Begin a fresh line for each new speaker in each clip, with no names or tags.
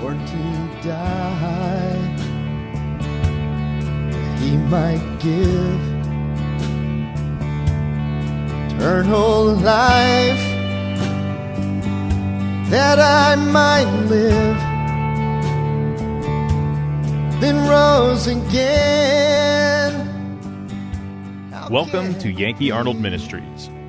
born to die. He might give eternal life that I might live, then rose again. How
Welcome to Yankee Arnold Ministries.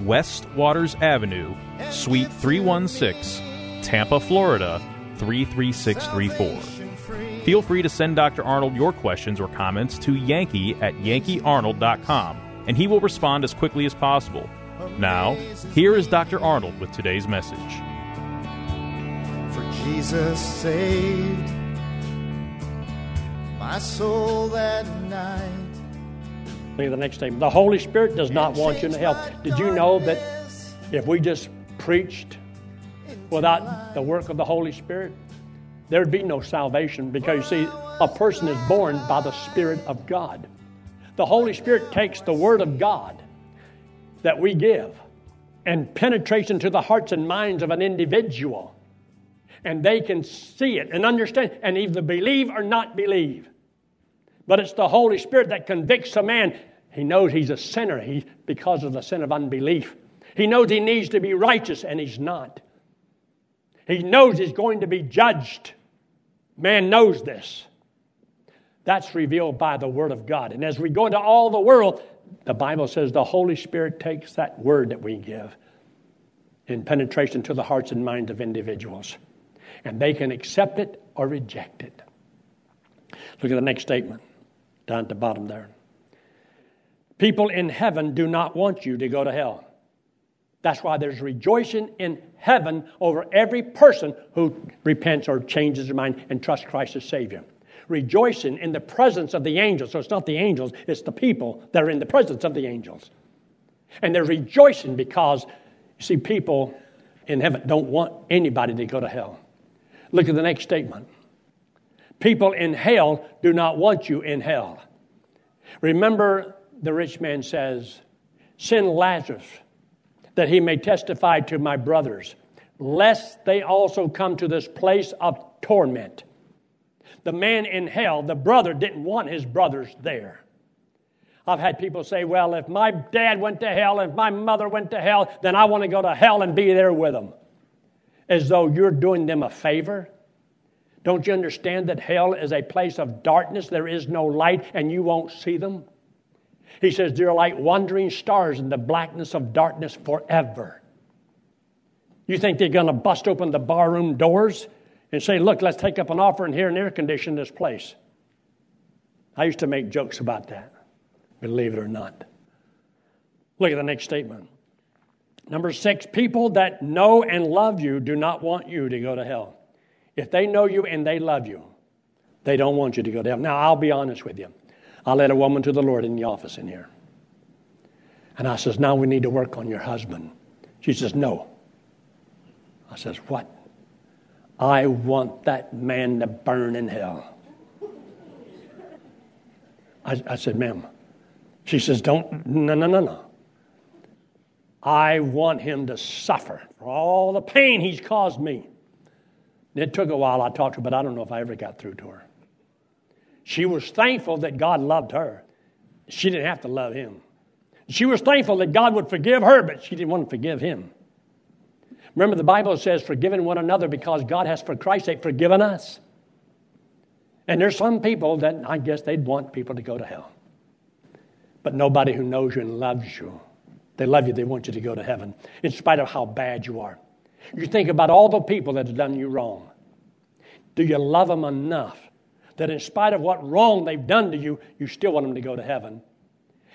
West Waters Avenue, Suite 316, Tampa, Florida 33634. Feel free to send Dr. Arnold your questions or comments to Yankee at yankeearnold.com, and he will respond as quickly as possible. Now, here is Dr. Arnold with today's message.
For Jesus saved my soul that night.
Look at the next statement. The Holy Spirit does not want you to hell. Did you know that if we just preached without the work of the Holy Spirit, there'd be no salvation because you see, a person is born by the Spirit of God. The Holy Spirit takes the Word of God that we give and penetrates into the hearts and minds of an individual. And they can see it and understand and either believe or not believe. But it's the Holy Spirit that convicts a man. He knows he's a sinner he, because of the sin of unbelief. He knows he needs to be righteous, and he's not. He knows he's going to be judged. Man knows this. That's revealed by the Word of God. And as we go into all the world, the Bible says the Holy Spirit takes that word that we give in penetration to the hearts and minds of individuals. And they can accept it or reject it. Look at the next statement down at the bottom there. People in heaven do not want you to go to hell. That's why there's rejoicing in heaven over every person who repents or changes their mind and trusts Christ as Savior. Rejoicing in the presence of the angels. So it's not the angels, it's the people that are in the presence of the angels. And they're rejoicing because, you see, people in heaven don't want anybody to go to hell. Look at the next statement. People in hell do not want you in hell. Remember, the rich man says, Send Lazarus that he may testify to my brothers, lest they also come to this place of torment. The man in hell, the brother, didn't want his brothers there. I've had people say, Well, if my dad went to hell, if my mother went to hell, then I want to go to hell and be there with them. As though you're doing them a favor. Don't you understand that hell is a place of darkness? There is no light, and you won't see them. He says they're like wandering stars in the blackness of darkness forever. You think they're going to bust open the barroom doors and say, Look, let's take up an offering here and air condition this place? I used to make jokes about that, believe it or not. Look at the next statement. Number six, people that know and love you do not want you to go to hell. If they know you and they love you, they don't want you to go to hell. Now, I'll be honest with you. I led a woman to the Lord in the office in here. And I says, Now we need to work on your husband. She says, No. I says, What? I want that man to burn in hell. I, I said, Ma'am. She says, Don't, no, no, no, no. I want him to suffer for all the pain he's caused me. It took a while I talked to her, but I don't know if I ever got through to her. She was thankful that God loved her. She didn't have to love him. She was thankful that God would forgive her, but she didn't want to forgive him. Remember, the Bible says, forgiving one another because God has, for Christ's sake, forgiven us. And there's some people that I guess they'd want people to go to hell. But nobody who knows you and loves you, they love you, they want you to go to heaven, in spite of how bad you are. You think about all the people that have done you wrong. Do you love them enough that in spite of what wrong they've done to you, you still want them to go to heaven?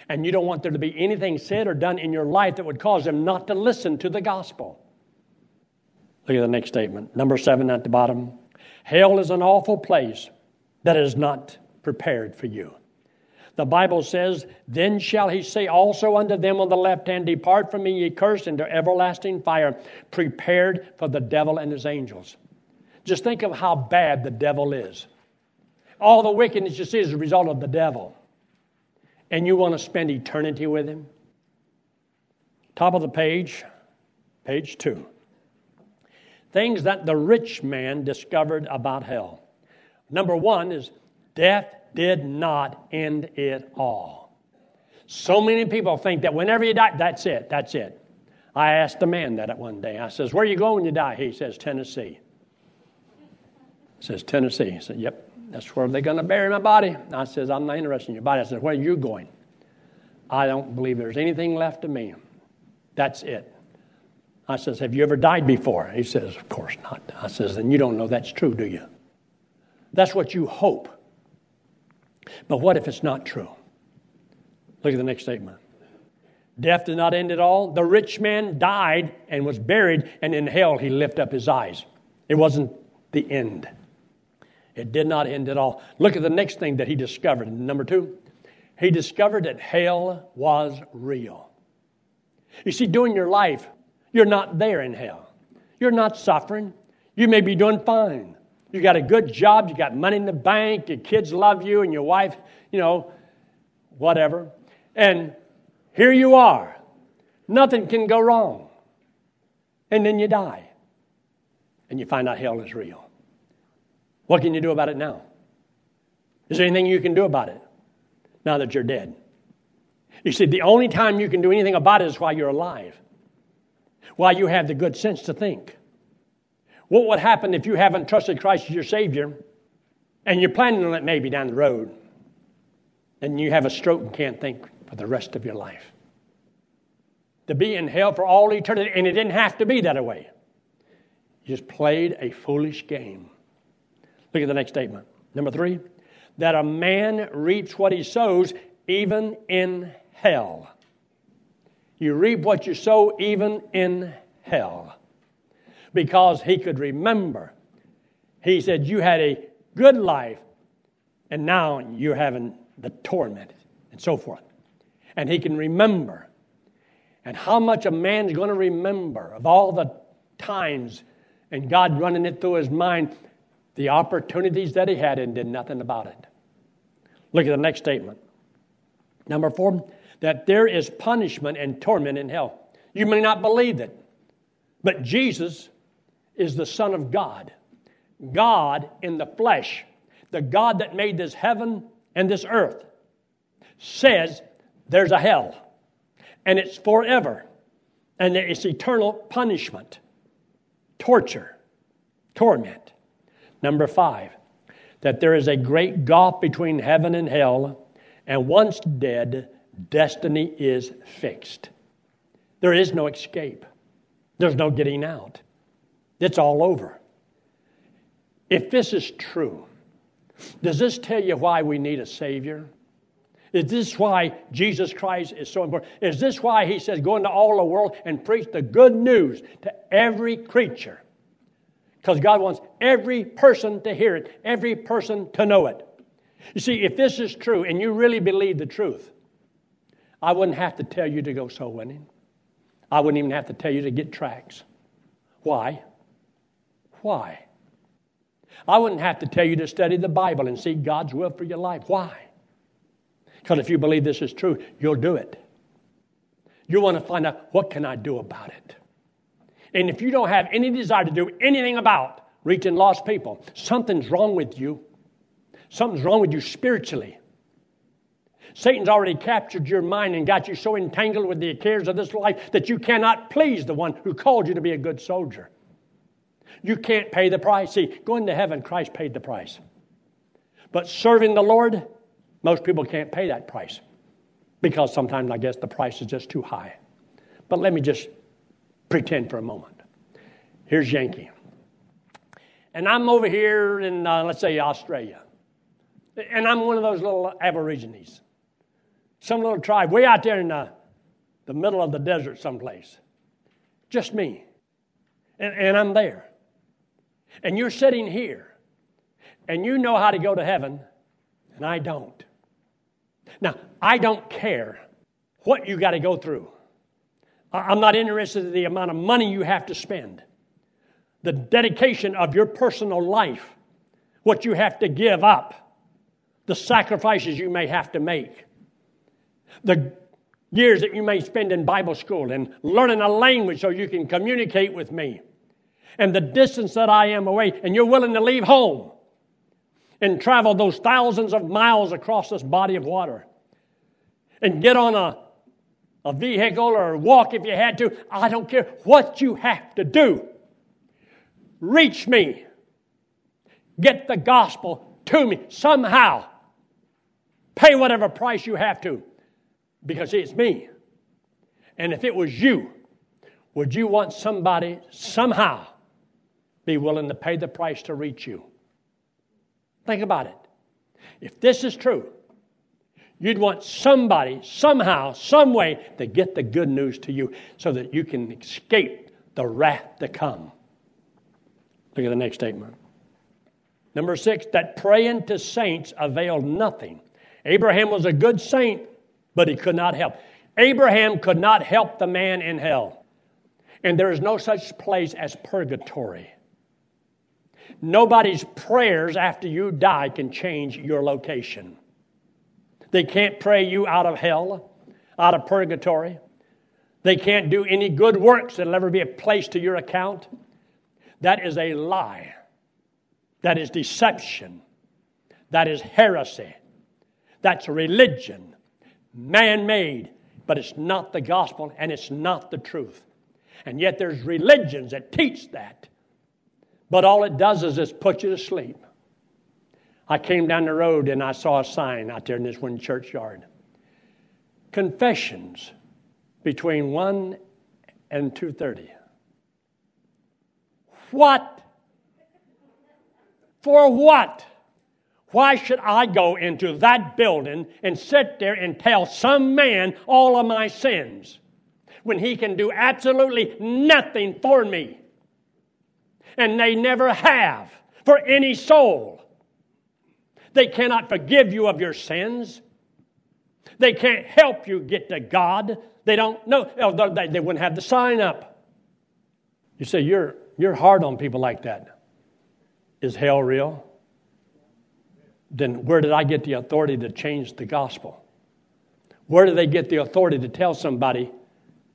And you don't want there to be anything said or done in your life that would cause them not to listen to the gospel. Look at the next statement. Number seven at the bottom. Hell is an awful place that is not prepared for you. The Bible says, Then shall he say also unto them on the left hand, Depart from me, ye cursed, into everlasting fire, prepared for the devil and his angels. Just think of how bad the devil is. All the wickedness you see is a result of the devil. And you want to spend eternity with him? Top of the page, page two. Things that the rich man discovered about hell. Number one is death did not end it all. So many people think that whenever you die, that's it, that's it. I asked a man that one day. I says, Where you going when you die? He says, Tennessee. He says, Tennessee. He said, Yep, that's where they're going to bury my body. I says, I'm not interested in your body. I says, Where are you going? I don't believe there's anything left of me. That's it. I says, Have you ever died before? He says, Of course not. I says, Then you don't know that's true, do you? That's what you hope. But what if it's not true? Look at the next statement. Death did not end at all. The rich man died and was buried, and in hell he lifted up his eyes. It wasn't the end. It did not end at all. Look at the next thing that he discovered. Number two, he discovered that hell was real. You see, during your life, you're not there in hell. You're not suffering. You may be doing fine. You got a good job, you got money in the bank, your kids love you, and your wife, you know, whatever. And here you are. Nothing can go wrong. And then you die. And you find out hell is real. What can you do about it now? Is there anything you can do about it now that you're dead? You see, the only time you can do anything about it is while you're alive, while you have the good sense to think. What would happen if you haven't trusted Christ as your Savior and you're planning on it maybe down the road and you have a stroke and can't think for the rest of your life? To be in hell for all eternity, and it didn't have to be that way. You just played a foolish game. Look at the next statement. Number three, that a man reaps what he sows even in hell. You reap what you sow even in hell because he could remember. He said, You had a good life, and now you're having the torment, and so forth. And he can remember. And how much a man's going to remember of all the times and God running it through his mind, the opportunities that he had and did nothing about it. Look at the next statement. Number four, that there is punishment and torment in hell. You may not believe it, but Jesus is the Son of God. God in the flesh, the God that made this heaven and this earth, says there's a hell and it's forever and it's eternal punishment, torture, torment. Number five, that there is a great gulf between heaven and hell, and once dead, destiny is fixed. There is no escape, there's no getting out. It's all over. If this is true, does this tell you why we need a Savior? Is this why Jesus Christ is so important? Is this why He says, go into all the world and preach the good news to every creature? Because God wants every person to hear it, every person to know it. You see, if this is true and you really believe the truth, I wouldn't have to tell you to go soul winning. I wouldn't even have to tell you to get tracts. Why? Why? I wouldn't have to tell you to study the Bible and seek God's will for your life. Why? Because if you believe this is true, you'll do it. You want to find out what can I do about it? And if you don't have any desire to do anything about reaching lost people, something's wrong with you. Something's wrong with you spiritually. Satan's already captured your mind and got you so entangled with the cares of this life that you cannot please the one who called you to be a good soldier. You can't pay the price. See, going to heaven, Christ paid the price. But serving the Lord, most people can't pay that price because sometimes I guess the price is just too high. But let me just pretend for a moment. Here's Yankee. And I'm over here in, uh, let's say, Australia. And I'm one of those little Aborigines. Some little tribe way out there in the, the middle of the desert someplace. Just me. And, and I'm there and you're sitting here and you know how to go to heaven, And I don't. Now, I don't care what you got to go through. I'm not interested in the amount of money you have to spend, the dedication of your personal life, what you have to give up, the sacrifices you may have to make, the years that you may spend in Bible school and learning a language so you can communicate with me, and the distance that I am away, and you're willing to leave home and travel those thousands of miles across this body of water and get on a, a vehicle or walk if you had to. I don't care what you have to do. Reach me. Get the gospel to me somehow. Pay whatever price you have to because it's me. And if it was you, would you want somebody somehow be willing to pay the price to reach you? Think about it. If this is true, you'd want somebody, somehow, some way, to get the good news to you so that you can escape the wrath to come. Look at the next statement. Number six, that praying to saints availed nothing. Abraham was a good saint, but he could not help. Abraham could not help the man in hell. And there is no such place as purgatory. Nobody's prayers after you die can change your location. They can't pray you out of hell, out of purgatory. They can't do any good works that'll ever be placed to your account. That is a lie. That is deception. That is heresy. That's religion, man made, but it's not the gospel and it's not the truth. And yet there's religions that teach that. But all it does is just put you to sleep. I came down the road and I saw a sign out there in this one churchyard. Confessions between 1 and 2:30. What? For what? Why should I go into that building and sit there and tell some man all of my sins when he can do absolutely nothing for me? And they never have for any soul. They cannot forgive you of your sins. They can't help you get to God. They don't know. Oh, they wouldn't have the sign up. You say, you're, you're hard on people like that. Is hell real? then where did I get the authority to change the gospel? Where do they get the authority to tell somebody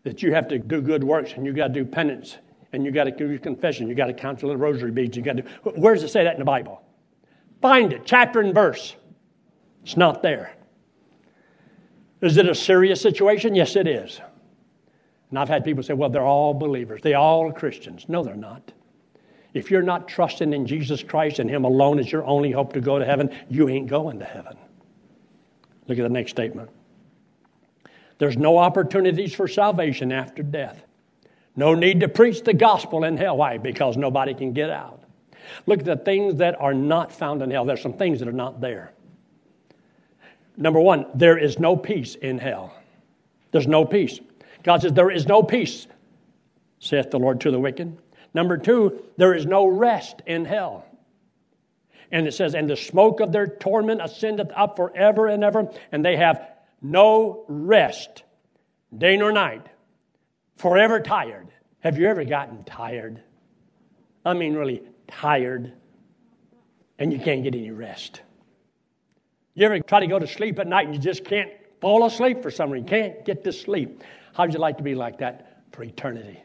that you have to do good works and you got to do penance and you got to do your confession, you got to count your little rosary beads, you got to. Where does it say that in the Bible? Find it, chapter and verse. It's not there. Is it a serious situation? Yes, it is. And I've had people say, well, they're all believers, they all Christians. No, they're not. If you're not trusting in Jesus Christ and Him alone as your only hope to go to heaven, you ain't going to heaven. Look at the next statement. There's no opportunities for salvation after death. No need to preach the gospel in hell. Why? Because nobody can get out. Look at the things that are not found in hell. There's some things that are not there. Number one, there is no peace in hell. There's no peace. God says, There is no peace, saith the Lord to the wicked. Number two, there is no rest in hell. And it says, And the smoke of their torment ascendeth up forever and ever, and they have no rest, day nor night, forever tired. Have you ever gotten tired? I mean, really tired, and you can't get any rest. You ever try to go to sleep at night and you just can't fall asleep for some reason? Can't get to sleep. How'd you like to be like that for eternity?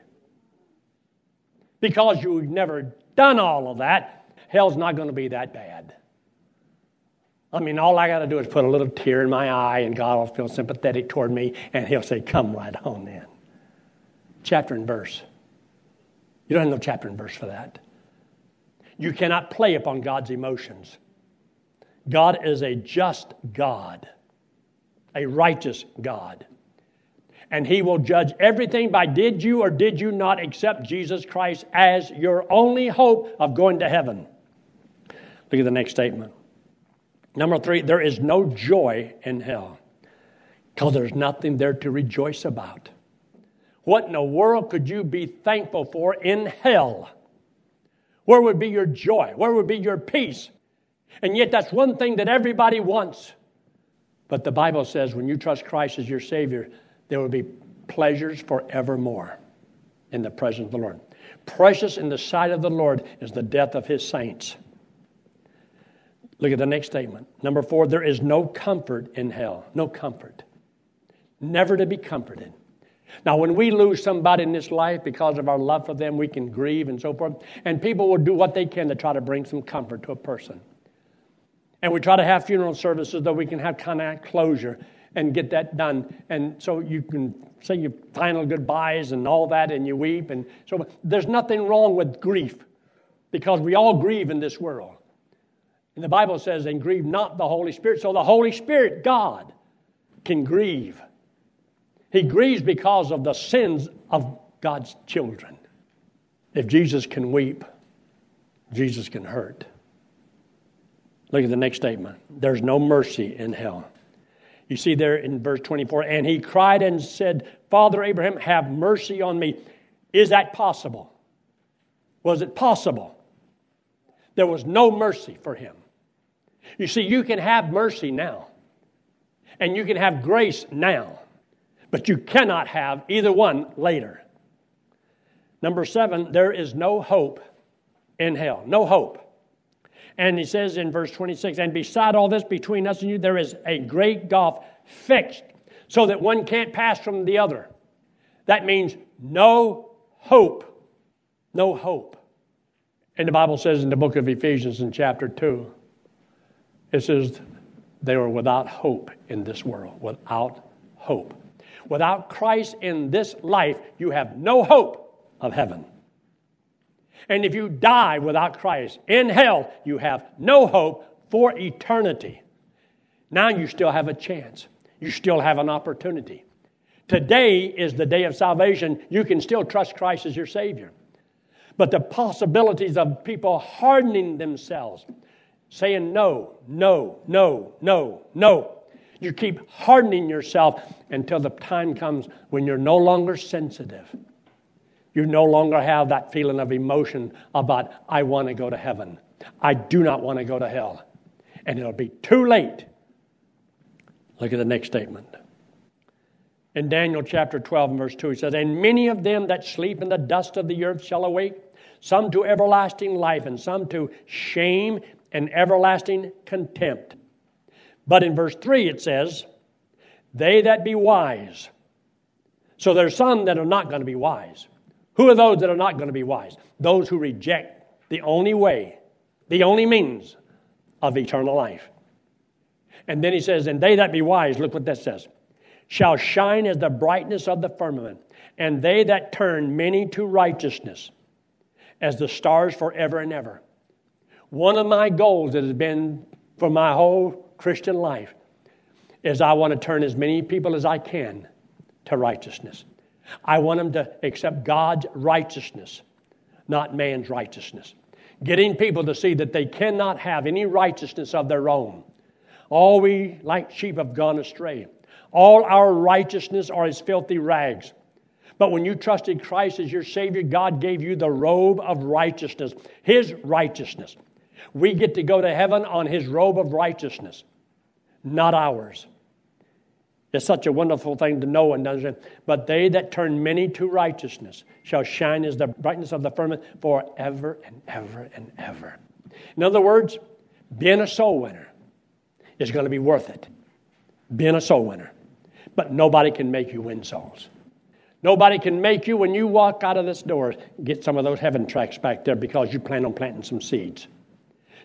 because you've never done all of that, hell's not going to be that bad. I mean, all I got to do is put a little tear in my eye, and God will feel sympathetic toward me, and He'll say, Come right on in. Chapter and verse. You don't have no chapter and verse for that. You cannot play upon God's emotions. God is a just God, a righteous God and he will judge everything by did you or did you not accept Jesus Christ as your only hope of going to heaven. Look at the next statement. Number three, there is no joy in hell because there's nothing there to rejoice about. What in the world could you be thankful for in hell? Where would be your joy? Where would be your peace? And yet, that's one thing that everybody wants. But the Bible says when you trust Christ as your Savior, there will be pleasures forevermore in the presence of the Lord. Precious in the sight of the Lord is the death of his saints. Look at the next statement. Number four, there is no comfort in hell. No comfort. Never to be comforted. Now, when we lose somebody in this life because of our love for them, we can grieve and so forth. And people will do what they can to try to bring some comfort to a person. And we try to have funeral services that we can have kind of closure and get that done. And so you can say your final goodbyes and all that, and you weep. And so there's nothing wrong with grief because we all grieve in this world. And the Bible says, and grieve not the Holy Spirit. So the Holy Spirit, God, can grieve. He grieves because of the sins of God's children. If Jesus can weep, Jesus can hurt. Look at the next statement. There's no mercy in hell. You see there in verse 24, and he cried and said, Father Abraham, have mercy on me. Is that possible? Was it possible? There was no mercy for him. You see, you can have mercy now, and you can have grace now, but you cannot have either one later. Number seven, there is no hope in hell. No hope. And he says in verse 26, and beside all this, between us and you, there is a great gulf fixed so that one can't pass from the other. That means no hope. No hope. And the Bible says in the book of Ephesians in chapter 2, it says they were without hope in this world. Without hope. Without Christ in this life, you have no hope of heaven. And if you die without Christ in hell, you have no hope for eternity. Now you still have a chance. You still have an opportunity. Today is the day of salvation. You can still trust Christ as your Savior. But the possibilities of people hardening themselves, saying no, no, no, no, no. You keep hardening yourself until the time comes when you're no longer sensitive. You no longer have that feeling of emotion about, I want to go to heaven. I do not want to go to hell. And it'll be too late. Look at the next statement. In Daniel chapter 12 and verse 2, he says, And many of them that sleep in the dust of the earth shall awake, some to everlasting life, and some to shame and everlasting contempt. But in verse 3 it says, They that be wise. So there's some that are not going to be wise. Who are those that are not going to be wise? Those who reject the only way, the only means of eternal life. And then he says, And they that be wise, look what that says, shall shine as the brightness of the firmament, and they that turn many to righteousness as the stars forever and ever. One of my goals that has been for my whole Christian life is I want to turn as many people as I can to righteousness. I want them to accept God's righteousness, not man's righteousness. Getting people to see that they cannot have any righteousness of their own. All we, like sheep, have gone astray. All our righteousness are as filthy rags. But when you trusted Christ as your Savior, God gave you the robe of righteousness, His righteousness. We get to go to heaven on His robe of righteousness, not ours. It's such a wonderful thing to know and understand. But they that turn many to righteousness shall shine as the brightness of the firmament forever and ever and ever. In other words, being a soul winner is going to be worth it. Being a soul winner. But nobody can make you win souls. Nobody can make you, when you walk out of this door, get some of those heaven tracts back there because you plan on planting some seeds.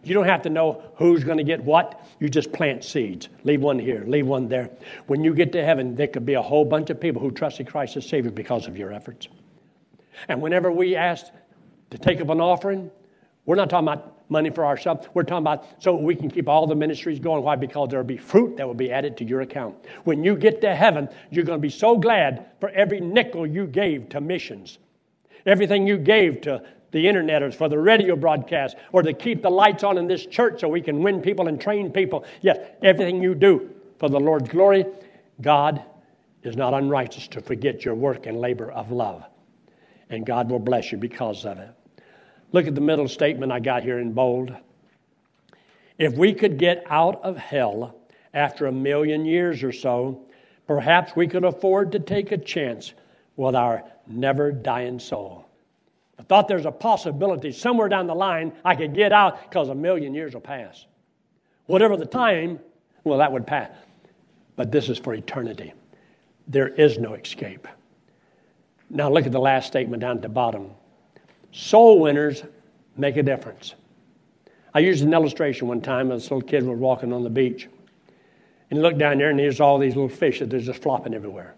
You don't have to know who's going to get what. You just plant seeds. Leave one here, leave one there. When you get to heaven, there could be a whole bunch of people who trusted Christ as Savior because of your efforts. And whenever we ask to take up an offering, we're not talking about money for ourselves. We're talking about so we can keep all the ministries going. Why? Because there will be fruit that will be added to your account. When you get to heaven, you're going to be so glad for every nickel you gave to missions, everything you gave to the internet or for the radio broadcast or to keep the lights on in this church so we can win people and train people. Yes, everything you do for the Lord's glory, God is not unrighteous to forget your work and labor of love. And God will bless you because of it. Look at the middle statement I got here in bold. If we could get out of hell after a million years or so, perhaps we could afford to take a chance with our never dying soul. I thought there's a possibility somewhere down the line I could get out because a million years will pass. Whatever the time, well, that would pass. But this is for eternity. There is no escape. Now, look at the last statement down at the bottom. Soul winners make a difference. I used an illustration one time. This little kid was walking on the beach. And he looked down there, and there's all these little fish that are just flopping everywhere.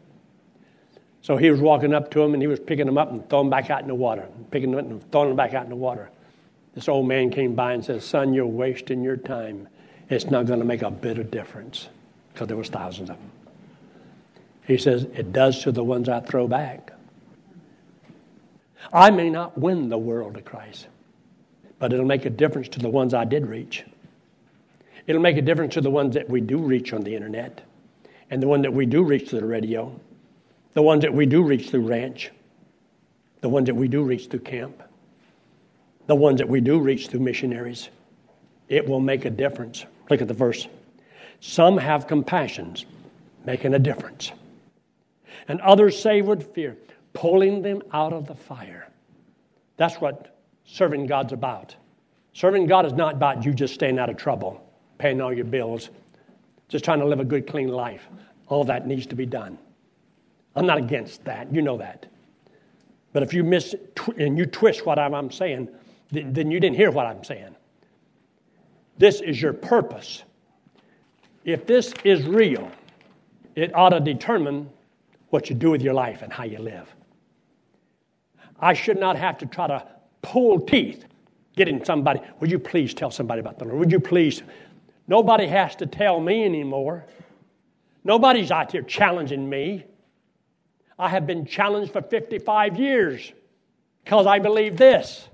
So he was walking up to them, and he was picking them up and throwing them back out in the water, picking them up and throwing them back out in the water. This old man came by and said, Son, you're wasting your time. It's not going to make a bit of difference because there was thousands of them. He says, It does to the ones I throw back. I may not win the world to Christ, but it'll make a difference to the ones I did reach. It'll make a difference to the ones that we do reach on the internet and the one that we do reach through the radio, the ones that we do reach through ranch, the ones that we do reach through camp, the ones that we do reach through missionaries. It will make a difference. Look at the verse. Some have compassions, making a difference. And others say with fear, pulling them out of the fire. That's what serving God's about. Serving God is not about you just staying out of trouble, paying all your bills, just trying to live a good, clean life. All that needs to be done. I'm not against that. You know that. But if you miss and you twist what I'm saying, then you didn't hear what I'm saying. This is your purpose. If this is real, it ought to determine what you do with your life and how you live. I should not have to try to pull teeth getting somebody. Would you please tell somebody about the Lord? Would you please? Nobody has to tell me anymore. Nobody's out here challenging me. I have been challenged for 55 years because I believe this.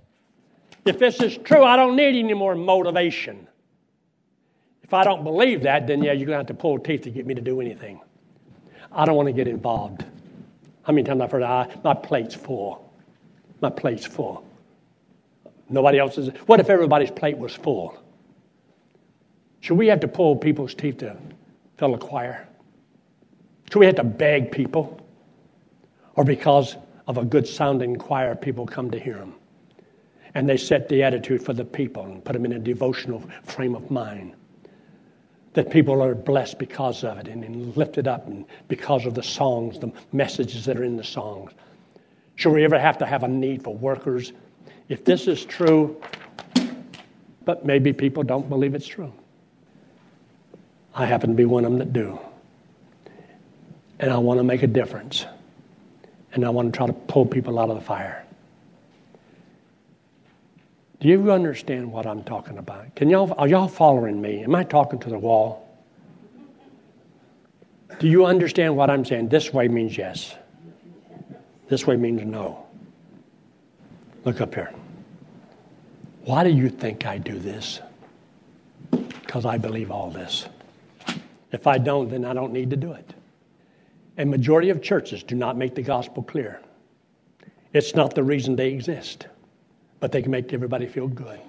If this is true, I don't need any more motivation. If I don't believe that, then yeah, you're going to have to pull teeth to get me to do anything. I don't want to get involved. How many times I've heard, I, my plate's full. My plate's full. Nobody else's. What if everybody's plate was full? Should we have to pull people's teeth to fill a choir? Should we have to beg people? Or because of a good sounding choir, people come to hear them? And they set the attitude for the people and put them in a devotional frame of mind that people are blessed because of it and lifted up and because of the songs, the messages that are in the songs. Should we ever have to have a need for workers? If this is true, but maybe people don't believe it's true. I happen to be one of them that do. And I want to make a difference. And I want to try to pull people out of the fire. Do you understand what I'm talking about? Can y'all, are y'all following me? Am I talking to the wall? Do you understand what I'm saying? This way means yes. This way means no. Look up here. Why do you think I do this? Because I believe all this. If I don't, then I don't need to do it. A majority of churches do not make the gospel clear. It's not the reason they exist but they can make everybody feel good.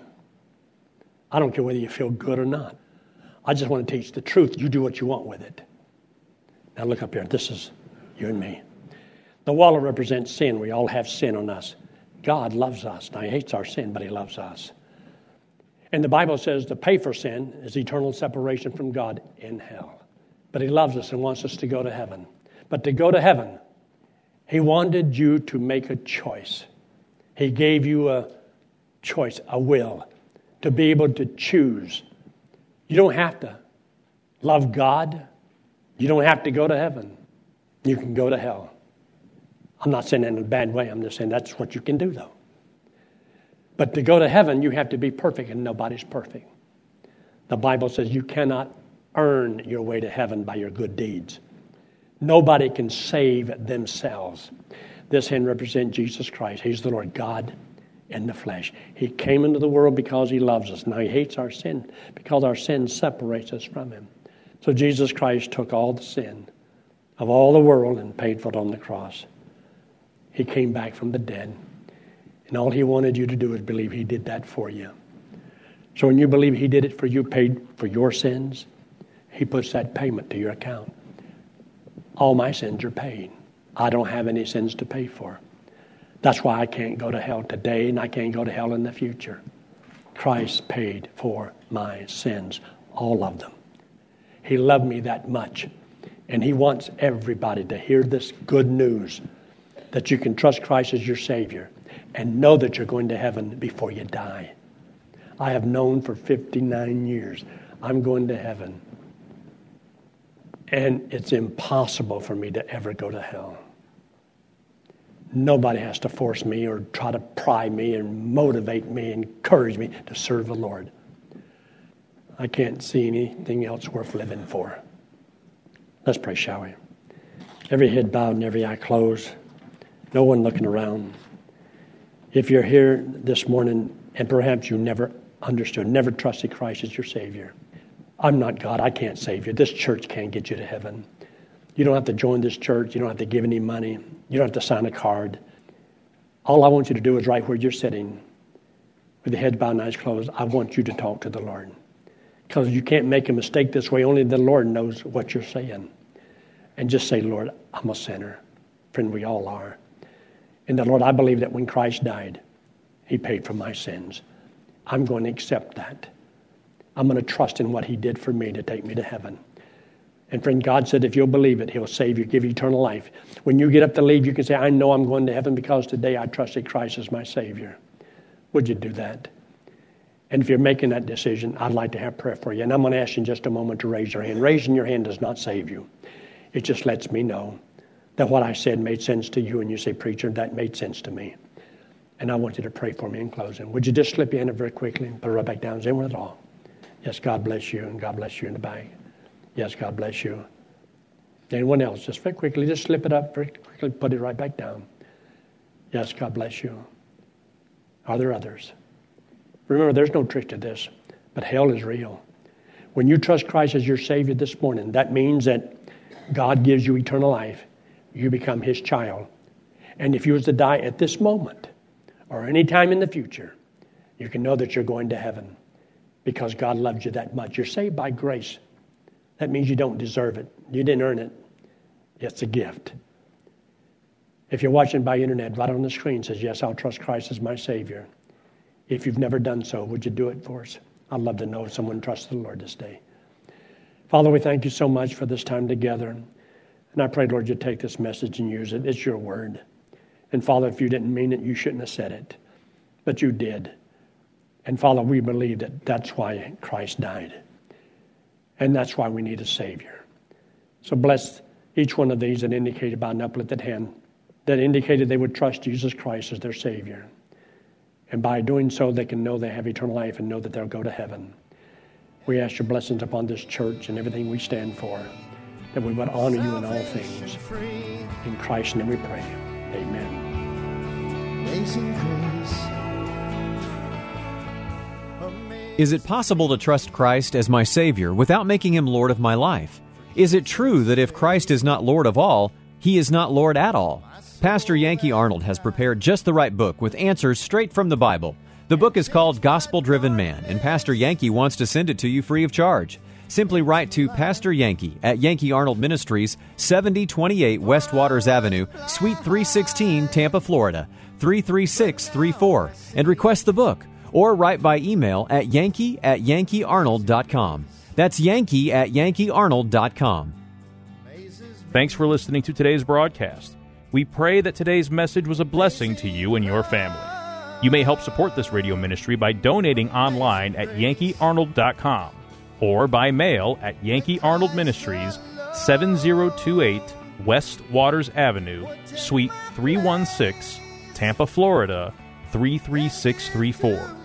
I don't care whether you feel good or not. I just want to teach the truth. You do what you want with it. Now look up here. This is you and me. The wall represents sin. We all have sin on us. God loves us. Now, He hates our sin, but He loves us. And the Bible says to pay for sin is eternal separation from God in hell. But He loves us and wants us to go to heaven. But to go to heaven, He wanted you to make a choice. He gave you a choice, a will, to be able to choose. You don't have to love God. You don't have to go to heaven. You can go to hell. I'm not saying that in a bad way. I'm just saying that's what you can do, though. But to go to heaven, you have to be perfect, and nobody's perfect. The Bible says you cannot earn your way to heaven by your good deeds. Nobody can save themselves. This hand represents Jesus Christ. He's the Lord God in the flesh. He came into the world because he loves us. Now he hates our sin because our sin separates us from him. So Jesus Christ took all the sin of all the world and paid for it on the cross. He came back from the dead. And all he wanted you to do is believe he did that for you. So when you believe He did it for you, paid for your sins, He puts that payment to your account. All my sins are paid. I don't have any sins to pay for. That's why I can't go to hell today and I can't go to hell in the future. Christ paid for my sins, all of them. He loved me that much. And He wants everybody to hear this good news that you can trust Christ as your Savior and know that you're going to heaven before you die. I have known for 59 years I'm going to heaven. And it's impossible for me to ever go to hell. Nobody has to force me or try to pry me and motivate me, encourage me to serve the Lord. I can't see anything else worth living for. Let's pray, shall we? Every head bowed and every eye closed, no one looking around. If you're here this morning and perhaps you never understood, never trusted Christ as your Savior, I'm not God. I can't save you. This church can't get you to heaven. You don't have to join this church. You don't have to give any money. You don't have to sign a card. All I want you to do is right where you're sitting, with the head bowed and eyes closed, I want you to talk to the Lord. Because you can't make a mistake this way. Only the Lord knows what you're saying. And just say, Lord, I'm a sinner. Friend, we all are. And the Lord, I believe that when Christ died, He paid for my sins. I'm going to accept that. I'm going to trust in what He did for me to take me to heaven. And friend, God said if you'll believe it, He'll save you, give you eternal life. When you get up to leave, you can say, I know I'm going to heaven because today I trusted Christ as my Savior. Would you do that? And if you're making that decision, I'd like to have prayer for you. And I'm going to ask you in just a moment to raise your hand. Raising your hand does not save you, it just lets me know that what I said made sense to you, and you say, Preacher, that made sense to me. And I want you to pray for me in closing. Would you just slip your hand very quickly and put it right back down? Is anyone at all? Yes, God bless you, and God bless you in the back. Yes, God bless you. Anyone else? Just very quickly, just slip it up very quickly, put it right back down. Yes, God bless you. Are there others? Remember, there's no trick to this, but hell is real. When you trust Christ as your Savior this morning, that means that God gives you eternal life you become his child. And if you was to die at this moment or any time in the future, you can know that you're going to heaven because God loves you that much. You're saved by grace. That means you don't deserve it. You didn't earn it. It's a gift. If you're watching by internet, right on the screen says, Yes, I'll trust Christ as my Savior. If you've never done so, would you do it for us? I'd love to know if someone trusts the Lord this day. Father, we thank you so much for this time together. And I pray, Lord, you take this message and use it. It's your word. And Father, if you didn't mean it, you shouldn't have said it. But you did. And Father, we believe that that's why Christ died. And that's why we need a Savior. So bless each one of these that indicated by an uplifted hand, that indicated they would trust Jesus Christ as their Savior. And by doing so, they can know they have eternal life and know that they'll go to heaven. We ask your blessings upon this church and everything we stand for that we would honor you in all things. In Christ's name we pray. Amen.
Is it possible to trust Christ as my Savior without making Him Lord of my life? Is it true that if Christ is not Lord of all, He is not Lord at all? Pastor Yankee Arnold has prepared just the right book with answers straight from the Bible. The book is called Gospel Driven Man, and Pastor Yankee wants to send it to you free of charge. Simply write to Pastor Yankee at Yankee Arnold Ministries, 7028 West Waters Avenue, Suite 316, Tampa, Florida, 33634, and request the book, or write by email at yankee at yankeearnold.com. That's yankee at yankeearnold.com.
Thanks for listening to today's broadcast. We pray that today's message was a blessing to you and your family. You may help support this radio ministry by donating online at yankeearnold.com or by mail at Yankee Arnold Ministries, 7028 West Waters Avenue, Suite 316, Tampa, Florida 33634.